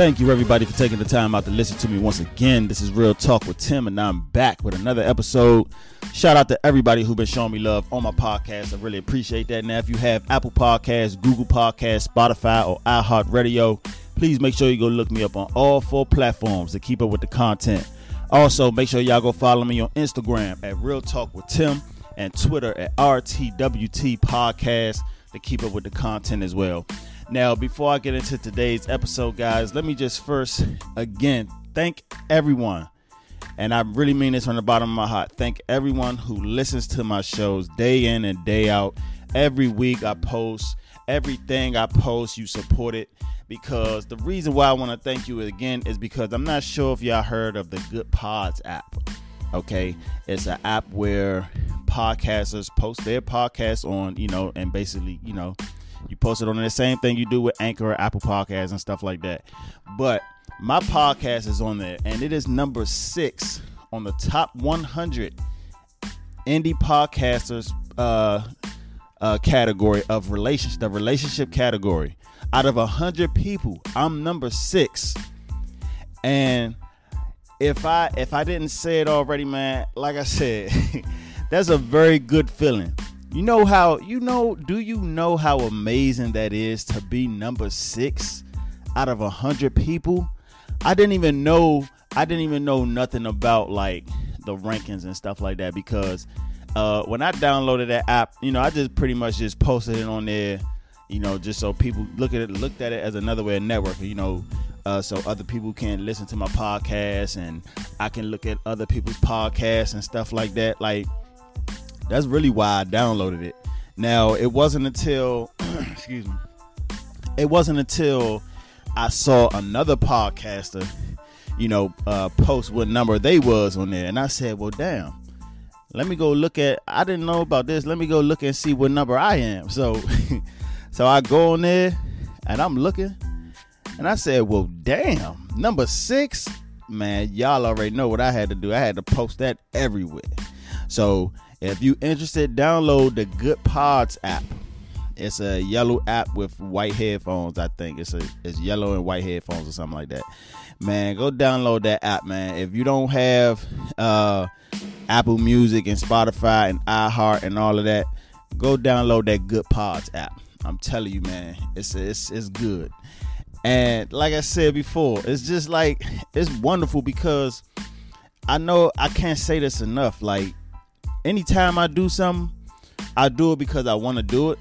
Thank you, everybody, for taking the time out to listen to me once again. This is Real Talk with Tim, and I'm back with another episode. Shout out to everybody who's been showing me love on my podcast. I really appreciate that. Now, if you have Apple Podcasts, Google Podcasts, Spotify, or iHeartRadio, please make sure you go look me up on all four platforms to keep up with the content. Also, make sure y'all go follow me on Instagram at Real Talk with Tim and Twitter at RTWT Podcast to keep up with the content as well. Now, before I get into today's episode, guys, let me just first again thank everyone. And I really mean this from the bottom of my heart. Thank everyone who listens to my shows day in and day out. Every week I post, everything I post, you support it. Because the reason why I want to thank you again is because I'm not sure if y'all heard of the Goodpods app. Okay, it's an app where podcasters post their podcasts on, you know, and basically, you know, you post it on the same thing you do with Anchor or Apple Podcasts and stuff like that. But my podcast is on there, and it is number six on the top 100 indie podcasters uh, uh, category of relationship, the relationship category. Out of a hundred people, I'm number six, and if I if I didn't say it already, man, like I said, that's a very good feeling you know how you know? Do you know how amazing that is to be number six out of a hundred people? I didn't even know. I didn't even know nothing about like the rankings and stuff like that because uh, when I downloaded that app, you know, I just pretty much just posted it on there, you know, just so people look at it, looked at it as another way of networking, you know, uh, so other people can listen to my podcast and I can look at other people's podcasts and stuff like that. Like that's really why I downloaded it. Now, it wasn't until, excuse me, it wasn't until I saw another podcaster, you know, uh, post what number they was on there, and I said, "Well, damn, let me go look at. I didn't know about this. Let me go look and see what number I am." So, so I go on there, and I'm looking, and I said, "Well, damn, number six, man, y'all already know what I had to do. I had to post that everywhere." So if you interested, download the Goodpods app. It's a yellow app with white headphones. I think it's a it's yellow and white headphones or something like that. Man, go download that app, man. If you don't have uh, Apple Music and Spotify and iHeart and all of that, go download that Goodpods app. I'm telling you, man, it's it's it's good. And like I said before, it's just like it's wonderful because I know I can't say this enough. Like anytime I do something, I do it because I want to do it.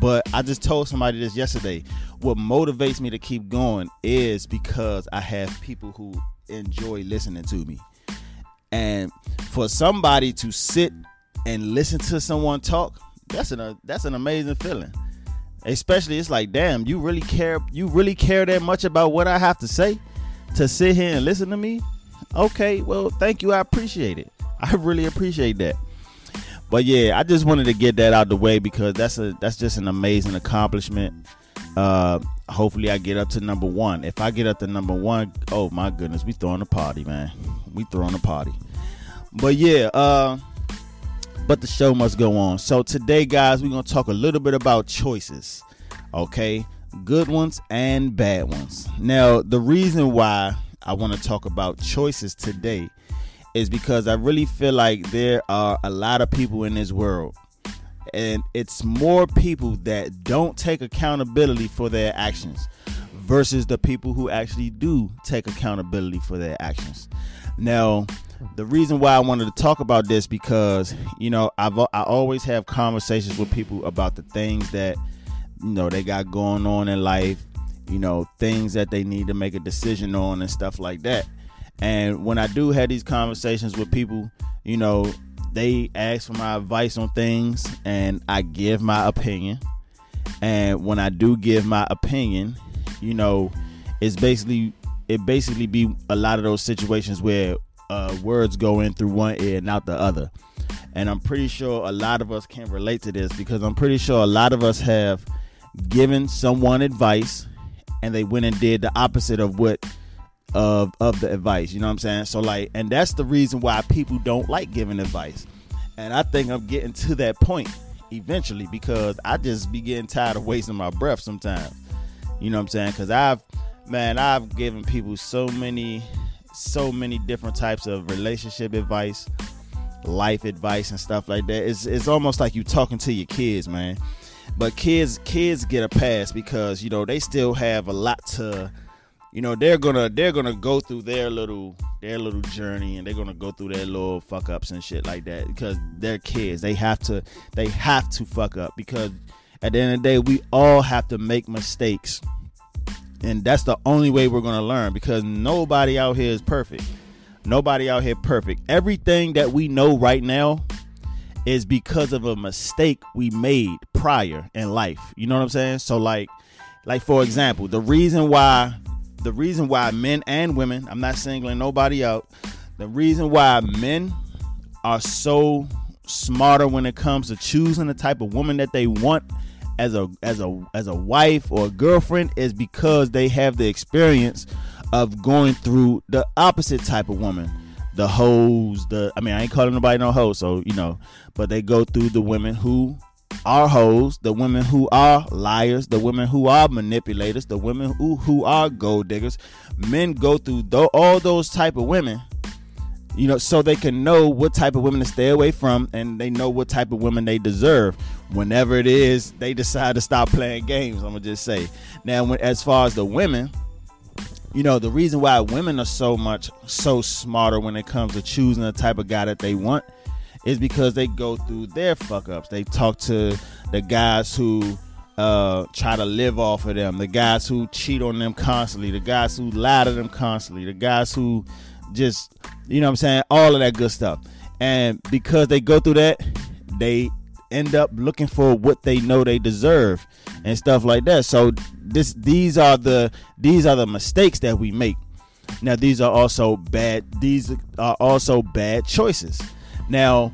But I just told somebody this yesterday. What motivates me to keep going is because I have people who enjoy listening to me. And for somebody to sit and listen to someone talk, that's an that's an amazing feeling. Especially it's like, damn, you really care you really care that much about what I have to say to sit here and listen to me? Okay, well, thank you. I appreciate it. I really appreciate that. But yeah, I just wanted to get that out the way because that's a that's just an amazing accomplishment. Uh, hopefully, I get up to number one. If I get up to number one, oh my goodness, we throwing a party, man. We throwing a party. But yeah, uh, but the show must go on. So today, guys, we're gonna talk a little bit about choices. Okay, good ones and bad ones. Now, the reason why I want to talk about choices today is because I really feel like there are a lot of people in this world, and it's more people that don't take accountability for their actions versus the people who actually do take accountability for their actions. Now, the reason why I wanted to talk about this because you know I've I always have conversations with people about the things that you know they got going on in life, you know things that they need to make a decision on and stuff like that. And when I do have these conversations with people, you know, they ask for my advice on things and I give my opinion. And when I do give my opinion, you know, it's basically it basically be a lot of those situations where uh, words go in through one ear and out the other. And I'm pretty sure a lot of us can relate to this because I'm pretty sure a lot of us have given someone advice and they went and did the opposite of what of of the advice. You know what I'm saying? So like, and that's the reason why people don't like giving advice. And I think I'm getting to that point eventually because I just be getting tired of wasting my breath sometimes. You know what I'm saying? Because I've man, I've given people so many, so many different types of relationship advice, life advice, and stuff like that. It's it's almost like you talking to your kids, man. But kids kids get a pass because you know they still have a lot to you know they're gonna they're gonna go through their little their little journey and they're gonna go through their little fuck ups and shit like that because they're kids. They have to they have to fuck up because at the end of the day we all have to make mistakes. And that's the only way we're gonna learn because nobody out here is perfect. Nobody out here perfect. Everything that we know right now is because of a mistake we made prior in life. You know what i'm saying? So like like for example the reason why the reason why men and women, I'm not singling nobody out, the reason why men are so smarter when it comes to choosing the type of woman that they want as a as a as a wife or a girlfriend is because they have the experience of going through the opposite type of woman. The hoes the i mean i ain't calling nobody no hoe so you know but they go through the women who are hoes, the women who are liars, the women who are manipulators, the women who, who are gold diggers. Men go through th- all those type of women, you know, so they can know what type of women to stay away from, and they know what type of women they deserve. Whenever it is, they decide to stop playing games. I'm gonna just say. Now, when, as far as the women, you know, the reason why women are so much so smarter when it comes to choosing the type of guy that they want is because they go through their fuck ups. They talk to the guys who uh, try to live off of them, the guys who cheat on them constantly, the guys who lie to them constantly, the guys who just, you know what I'm saying, all of that good stuff. And because they go through that, they end up looking for what they know they deserve and stuff like that. So this these are the these are the mistakes that we make. Now these are also bad these are also bad choices. Now,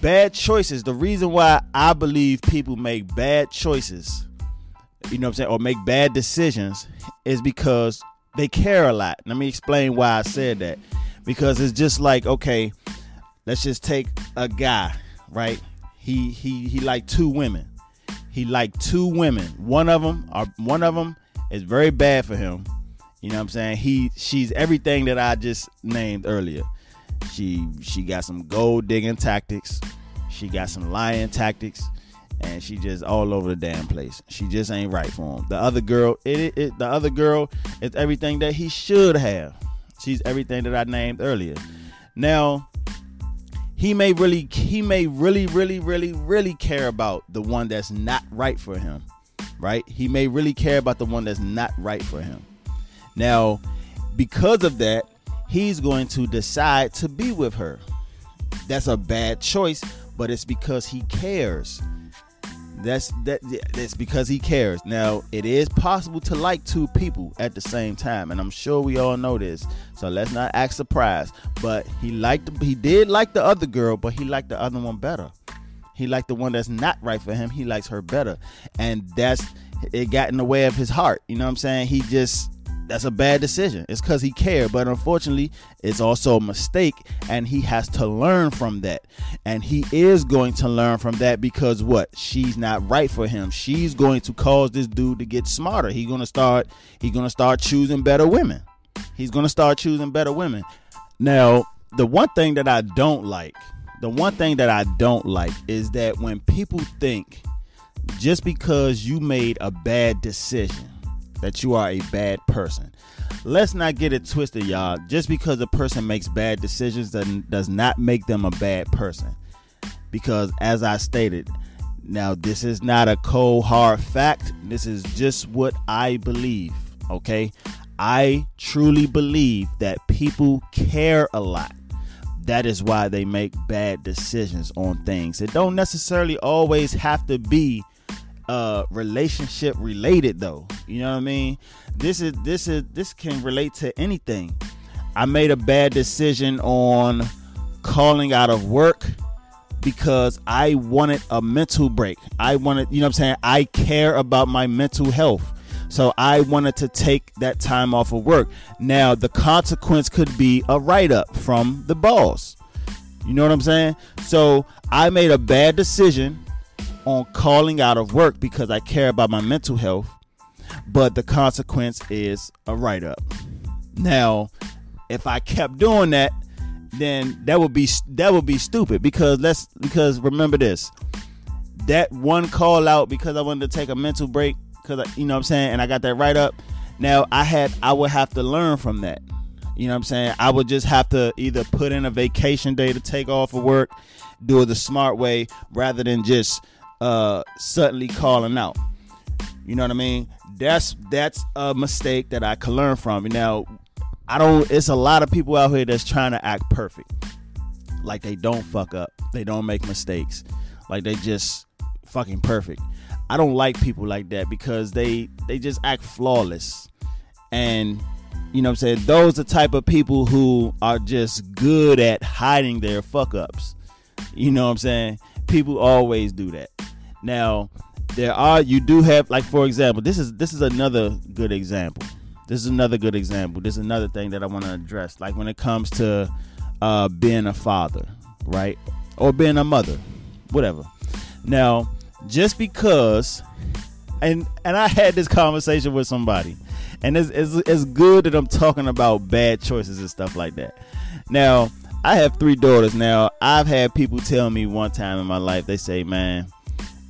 bad choices, the reason why I believe people make bad choices, you know what I'm saying, or make bad decisions is because they care a lot. Let me explain why I said that. Because it's just like, okay, let's just take a guy, right? He he he like two women. He like two women. One of them are uh, one of them is very bad for him. You know what I'm saying? He she's everything that I just named earlier. She she got some gold digging tactics. She got some lying tactics, and she just all over the damn place. She just ain't right for him. The other girl, it, it, it the other girl is everything that he should have. She's everything that I named earlier. Now, he may really he may really really really really care about the one that's not right for him right he may really care about the one that's not right for him now because of that he's going to decide to be with her. That's a bad choice, but it's because he cares. That's that that's because he cares. Now, it is possible to like two people at the same time, and I'm sure we all know this. So let's not act surprised. But he liked he did like the other girl, but he liked the other one better. He liked the one that's not right for him. He likes her better. And that's it got in the way of his heart. You know what I'm saying? He just that's a bad decision. It's because he cared, but unfortunately, it's also a mistake, and he has to learn from that. And he is going to learn from that because what? She's not right for him. She's going to cause this dude to get smarter. He's gonna start. He's gonna start choosing better women. He's gonna start choosing better women. Now, the one thing that I don't like, the one thing that I don't like is that when people think just because you made a bad decision that you are a bad person. Let's not get it twisted, y'all. Just because a person makes bad decisions does not make them a bad person. Because as I stated, now this is not a cold hard fact. This is just what I believe, okay? I truly believe that people care a lot. That is why they make bad decisions on things. It don't necessarily always have to be uh relationship related though. You know what I mean? This is this is this can relate to anything. I made a bad decision on calling out of work because I wanted a mental break. I wanted, you know what I'm saying? I care about my mental health. So I wanted to take that time off of work. Now, the consequence could be a write up from the boss. You know what I'm saying? So I made a bad decision on calling out of work because I care about my mental health. but the consequence is a write up. Now, if I kept doing that, then that would be that would be stupid because let's because remember this that one call out because I wanted to take a mental break because you know what I'm saying and I got that write up. Now I had I would have to learn from that. You know what I'm saying? I would just have to either put in a vacation day to take off of work, do it the smart way rather than just uh suddenly calling out. You know what I mean? That's that's a mistake that I can learn from. Now, I don't it's a lot of people out here that's trying to act perfect. Like they don't fuck up. They don't make mistakes. Like they just fucking perfect. I don't like people like that because they they just act flawless. And you know what I'm saying? Those are the type of people who are just good at hiding their fuck ups. You know what I'm saying? People always do that. Now, there are you do have like for example, this is this is another good example. This is another good example. This is another thing that I want to address. Like when it comes to uh being a father, right? Or being a mother, whatever. Now, just because and and I had this conversation with somebody and it's, it's, it's good that I'm talking about bad choices and stuff like that. Now, I have three daughters. Now, I've had people tell me one time in my life, they say, man,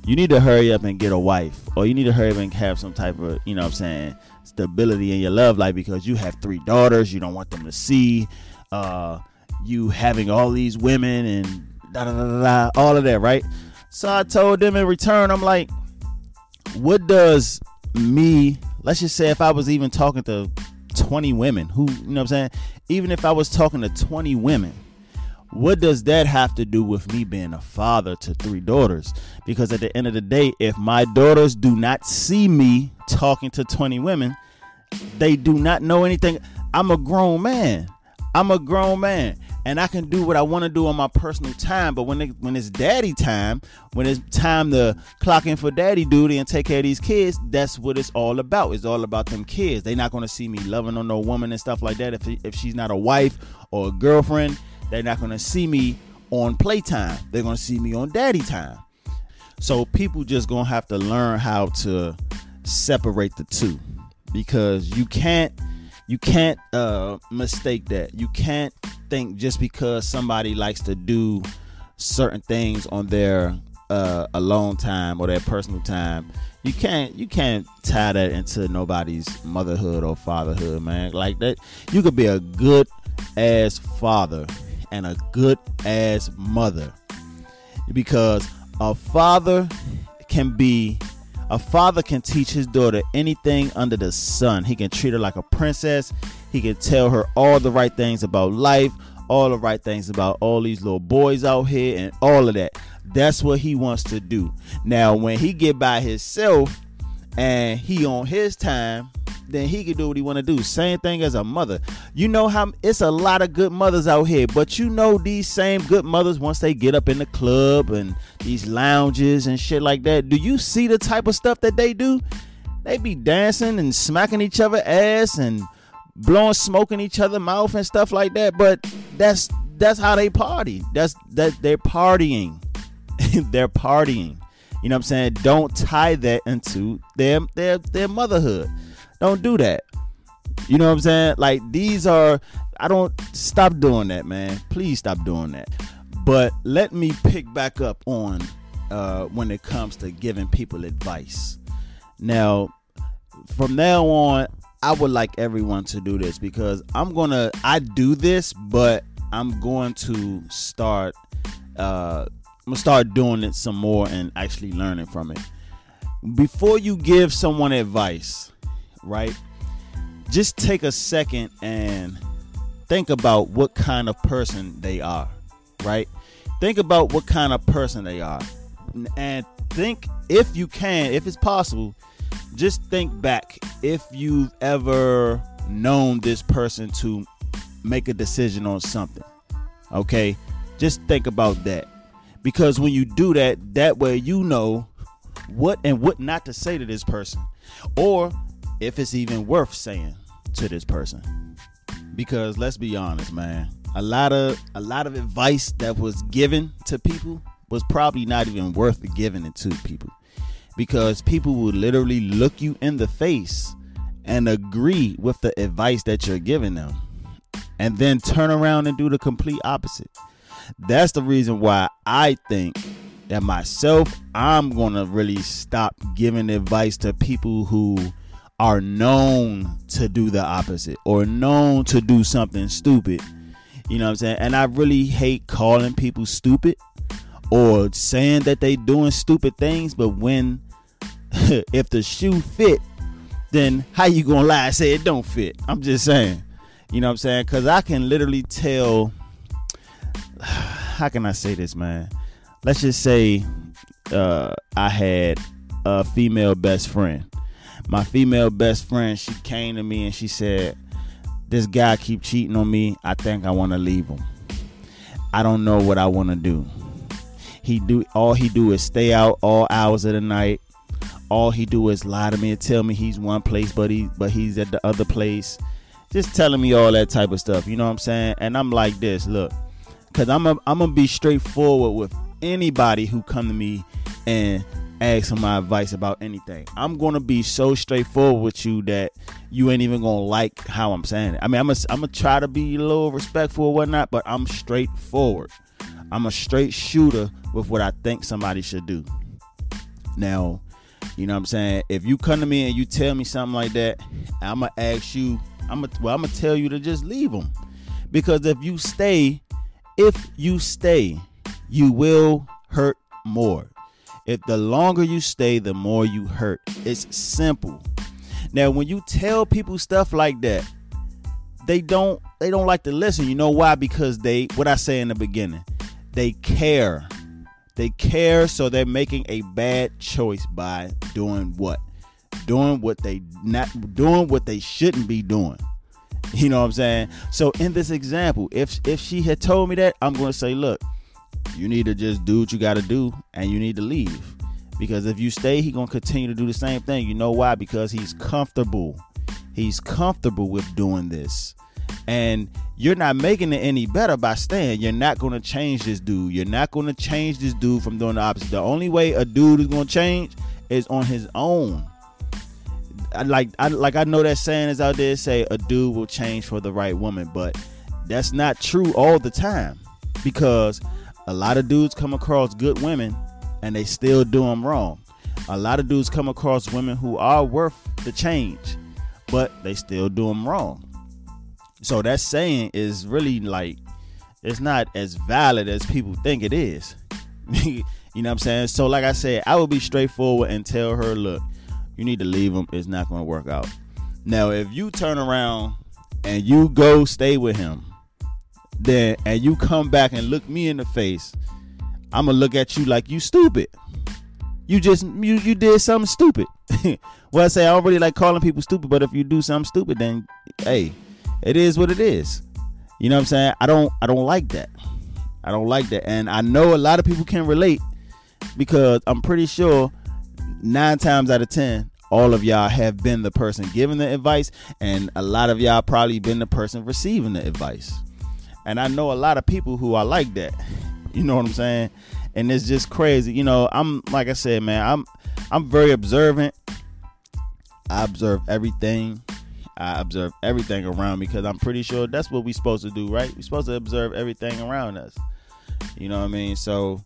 you need to hurry up and get a wife, or you need to hurry up and have some type of, you know what I'm saying, stability in your love life because you have three daughters. You don't want them to see uh, you having all these women and da da da da, all of that, right? So I told them in return, I'm like, what does me let's just say if I was even talking to 20 women, who, you know what I'm saying? Even if I was talking to 20 women, what does that have to do with me being a father to three daughters? Because at the end of the day, if my daughters do not see me talking to 20 women, they do not know anything. I'm a grown man. I'm a grown man and I can do what I want to do on my personal time. But when it, when it's daddy time, when it's time to clock in for daddy duty and take care of these kids, that's what it's all about. It's all about them kids. They're not going to see me loving on no woman and stuff like that. If if she's not a wife or a girlfriend, they're not going to see me on playtime. They're going to see me on daddy time. So people just going to have to learn how to separate the two because you can't you can't uh, mistake that. You can't think just because somebody likes to do certain things on their uh, alone time or their personal time, you can't you can't tie that into nobody's motherhood or fatherhood, man. Like that, you could be a good ass father and a good ass mother because a father can be a father can teach his daughter anything under the sun. He can treat her like a princess. He can tell her all the right things about life, all the right things about all these little boys out here and all of that. That's what he wants to do. Now, when he get by himself and he on his time, then he can do what he want to do. Same thing as a mother. You know how it's a lot of good mothers out here, but you know these same good mothers once they get up in the club and these lounges and shit like that. Do you see the type of stuff that they do? They be dancing and smacking each other ass and blowing smoke in each other mouth and stuff like that. But that's that's how they party. That's that they're partying. they're partying. You know what I'm saying? Don't tie that into their their their motherhood. Don't do that. You know what I'm saying? Like these are I don't stop doing that, man. Please stop doing that. But let me pick back up on uh, when it comes to giving people advice. Now, from now on, I would like everyone to do this because I'm gonna I do this, but I'm going to start uh I'm gonna start doing it some more and actually learning from it. Before you give someone advice, right? Just take a second and think about what kind of person they are, right? Think about what kind of person they are. And think, if you can, if it's possible, just think back if you've ever known this person to make a decision on something. Okay? Just think about that. Because when you do that, that way you know what and what not to say to this person. Or if it's even worth saying to this person. Because let's be honest, man, a lot of a lot of advice that was given to people was probably not even worth giving it to people. because people will literally look you in the face and agree with the advice that you're giving them and then turn around and do the complete opposite. That's the reason why I think that myself, I'm going to really stop giving advice to people who are known to do the opposite or known to do something stupid. You know what I'm saying? And I really hate calling people stupid or saying that they doing stupid things, but when if the shoe fit, then how you gonna lie and say it don't fit? I'm just saying. You know what I'm saying? Cause I can literally tell how can I say this, man? Let's just say uh, I had a female best friend my female best friend, she came to me and she said, "This guy keep cheating on me. I think I want to leave him. I don't know what I want to do. He do all he do is stay out all hours of the night. All he do is lie to me and tell me he's one place, but he but he's at the other place. Just telling me all that type of stuff. You know what I'm saying? And I'm like this, look, because I'm a, I'm gonna be straightforward with anybody who come to me and ask for my advice about anything. I'm gonna be so straightforward with you that you ain't even gonna like how I'm saying it. I mean, I'm gonna I'm try to be a little respectful or whatnot, but I'm straightforward. I'm a straight shooter with what I think somebody should do. Now, you know what I'm saying? If you come to me and you tell me something like that, I'm gonna ask you. I'm gonna well, I'm gonna tell you to just leave them, because if you stay, if you stay, you will hurt more. If the longer you stay, the more you hurt. It's simple. Now, when you tell people stuff like that, they don't they don't like to listen. You know why? Because they what I say in the beginning, they care. They care, so they're making a bad choice by doing what? Doing what they not doing what they shouldn't be doing. You know what I'm saying? So in this example, if if she had told me that, I'm going to say, look, you need to just do what you got to do and you need to leave. Because if you stay he gonna continue to do the same thing. You know why? Because he's comfortable. He's comfortable with doing this. And you're not making it any better by staying. You're not gonna change this dude. You're not gonna change this dude from doing the opposite. The only way a dude is gonna change is on his own. I like I like I know that saying is out there say a dude will change for the right woman, but that's not true all the time. Because a lot of dudes come across good women and they still do them wrong. A lot of dudes come across women who are worth the change, but they still do them wrong. So that saying is really like it's not as valid as people think it is. you know what I'm saying? So like I said, I would be straightforward and tell her, look, you need to leave him. It's not going to work out. Now, if you turn around and you go stay with him then and you come back and look me in the face, I'm gonna look at you like you stupid. You just you you did something stupid. well, I say I don't really like calling people stupid, but if you do something stupid, then hey, it is what it is. You know what I'm saying? I don't I don't like that. I don't like that, and I know a lot of people can relate because I'm pretty sure nine times out of ten, all of y'all have been the person giving the advice, and a lot of y'all probably been the person receiving the advice. And I know a lot of people who are like that. You know what I'm saying? And it's just crazy. You know, I'm like I said, man, I'm I'm very observant. I observe everything. I observe everything around me because I'm pretty sure that's what we're supposed to do, right? We're supposed to observe everything around us. You know what I mean? So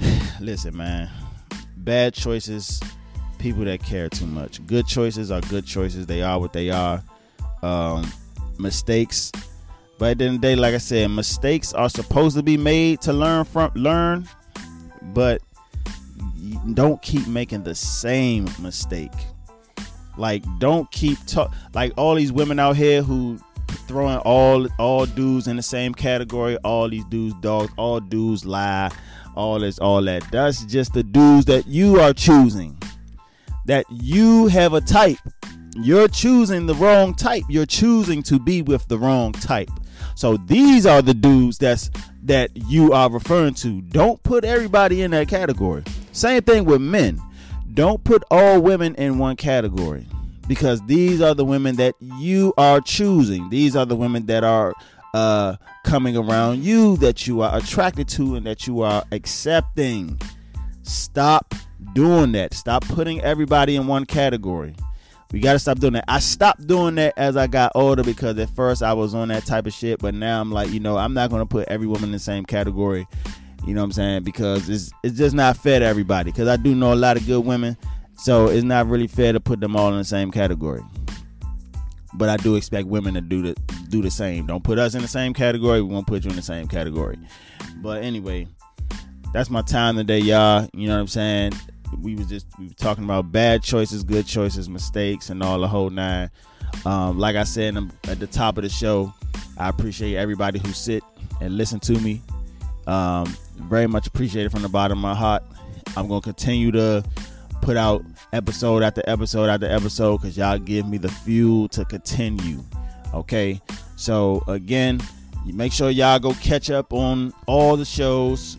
listen, man. Bad choices, people that care too much. Good choices are good choices. They are what they are. Um, mistakes but at the end of the day, like I said, mistakes are supposed to be made to learn from learn, but don't keep making the same mistake. Like don't keep talk like all these women out here who throwing all all dudes in the same category. All these dudes dogs. All dudes lie. All this, all that. That's just the dudes that you are choosing. That you have a type. You're choosing the wrong type. You're choosing to be with the wrong type. So these are the dudes that's that you are referring to. Don't put everybody in that category. Same thing with men. Don't put all women in one category because these are the women that you are choosing. These are the women that are uh, coming around you that you are attracted to and that you are accepting. Stop doing that. Stop putting everybody in one category. We got to stop doing that. I stopped doing that as I got older because at first I was on that type of shit, but now I'm like, you know, I'm not to put every woman in the same category. You know what I'm saying? Because it's it's just not fair to everybody. Because I do know a lot of good women, so it's not really fair to put them all in the same category. But I do expect women to do the do the same. Don't put us in the same category. We won't put you in the same category. But anyway, that's my time today, y'all. You know what I'm saying? We was just we were talking about bad choices, good choices, mistakes, and all the whole nine. Um, like I said at the top of the show, I appreciate everybody who sit and listen to me. Um, very much appreciated from the bottom of my heart. I'm gonna continue to put out episode after episode after episode because y'all give me the fuel to continue. Okay, so again, make sure y'all go catch up on all the shows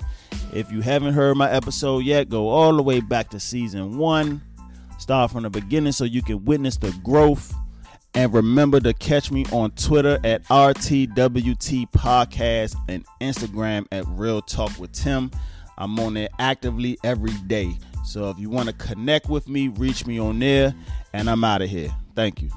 if you haven't heard my episode yet, go all the way back to season one. Start from the beginning so you can witness the growth. And remember to catch me on Twitter at RTWT Podcast and Instagram at Real Talk with Tim. I'm on there actively every day. So if you want to connect with me, reach me on there. And I'm out of here. Thank you.